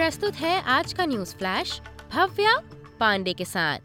प्रस्तुत है आज का न्यूज़ फ्लैश, भव्य पांडे के साथ।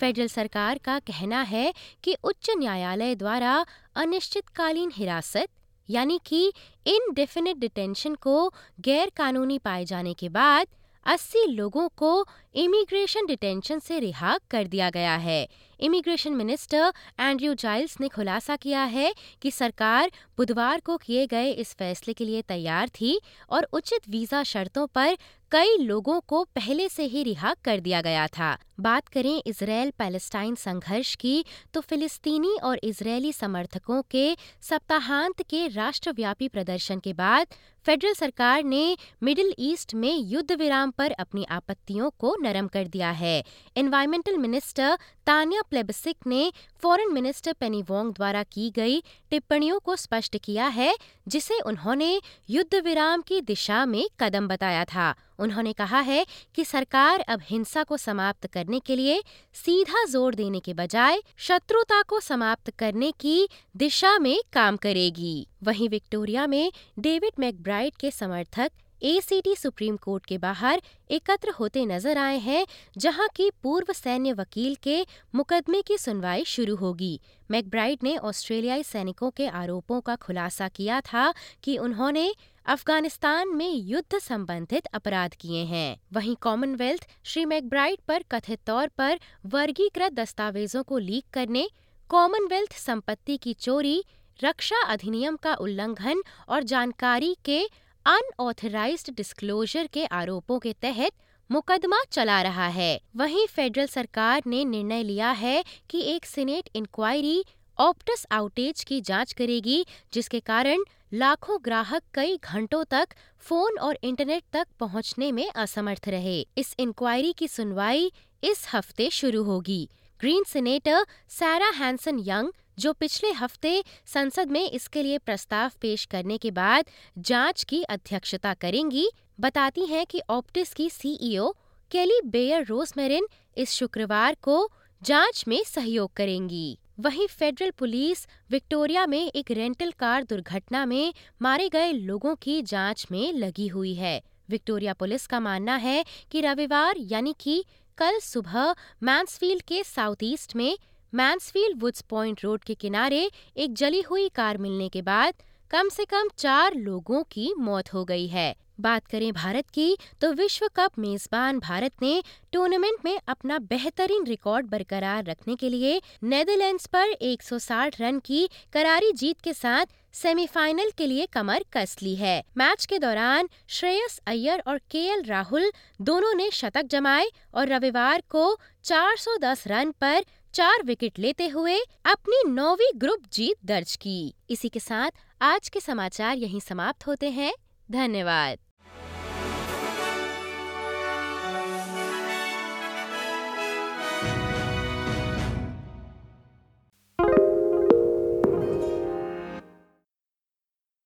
फेडरल सरकार का कहना है कि उच्च न्यायालय द्वारा अनिश्चितकालीन हिरासत, यानी कि इनडेफिनिट डिटेंशन को गैर कानूनी पाए जाने के बाद 80 लोगों को इमिग्रेशन डिटेंशन से रिहा कर दिया गया है। इमिग्रेशन मिनिस्टर एंड्रयू जाइल्स ने खुलासा किया है कि सरकार बुधवार को किए गए इस फैसले के लिए तैयार थी और उचित वीज़ा शर्तों पर कई लोगों को पहले से ही रिहा कर दिया गया था। बात करें इसराइल पैलेस्टाइन संघर्ष की तो फिलिस्तीनी और इसराइली समर्थकों के सप्ताहांत के राष्ट्रव्यापी प्रदर्शन के बाद फेडरल सरकार ने मिडिल ईस्ट में युद्ध विराम पर अपनी आपत्तियों को नरम कर दिया है। एनवायरमेंटल मिनिस्टर तानिया प्लेबसिक ने फॉरेन मिनिस्टर पेनी वोंग द्वारा की गई टिप्पणियों को स्पष्ट किया है, जिसे उन्होंने युद्ध विराम की दिशा में कदम बताया था। उन्होंने कहा है कि सरकार अब हिंसा को समाप्त करने के लिए सीधा ज़ोर देने के बजाय शत्रुता को समाप्त करने की दिशा में काम करेगी। वहीं विक्टोरिया में डेविड मैकब्राइड के समर्थक एसीटी सुप्रीम कोर्ट के बाहर एकत्र होते नज़र आए हैं, जहाँ की पूर्व सैन्य वकील के मुकदमे की सुनवाई शुरू होगी। मैकब्राइड ने ऑस्ट्रेलियाई सैनिकों के आरोपों का खुलासा किया था कि उन्होंने अफ़गानिस्तान में युद्ध संबंधित अपराध किए हैं। वहीं कॉमनवेल्थ श्री मैकब्राइड पर कथित तौर पर वर्गीकृत दस्तावेजों को लीक करने, कॉमनवेल्थ संपत्ति की चोरी, रक्षा अधिनियम का उल्लंघन और जानकारी के अनऑथराइज्ड डिस्क्लोजर के आरोपों के तहत मुकदमा चला रहा है। वहीं फेडरल सरकार ने निर्णय लिया है कि एक सीनेट इंक्वायरी ऑप्टस आउटेज की जाँच करेगी, जिसके कारण लाखों ग्राहक कई घंटों तक फ़ोन और इंटरनेट तक पहुँचने में असमर्थ रहे। इस इंक्वायरी की सुनवाई इस हफ़्ते शुरू होगी। Green senator Sarah Hanson Young जो पिछले हफ़्ते संसद में इसके लिए प्रस्ताव पेश करने के बाद जाँच की अध्यक्षता करेंगी, बताती हैं कि ऑप्टिस की सीईओ केली बेयर रोजमेरिन इस शुक्रवार को जाँच में सहयोग करेंगी। वहीं फेडरल पुलिस विक्टोरिया में एक रेंटल कार दुर्घटना में मारे गए लोगों की जाँच में लगी हुई है। विक्टोरिया पुलिस का मानना है कि रविवार यानी कि कल सुबह मैंसफील्ड के साउथ ईस्ट में मैंसफील्ड वुड्स पॉइंट रोड के किनारे एक जली हुई कार मिलने के बाद कम से कम चार लोगों की मौत हो गई है। बात करें भारत की तो विश्व कप मेजबान भारत ने टूर्नामेंट में अपना बेहतरीन रिकॉर्ड बरकरार रखने के लिए नेदरलैंड्स पर 160 रन की करारी जीत के साथ सेमीफाइनल के लिए कमर कस ली है। मैच के दौरान श्रेयस अय्यर और के राहुल दोनों ने शतक जमाए और रविवार को 410 रन पर चार विकेट लेते हुए अपनी नौवीं ग्रुप जीत दर्ज की। इसी के साथ आज के समाचार यहीं समाप्त होते हैं। धन्यवाद।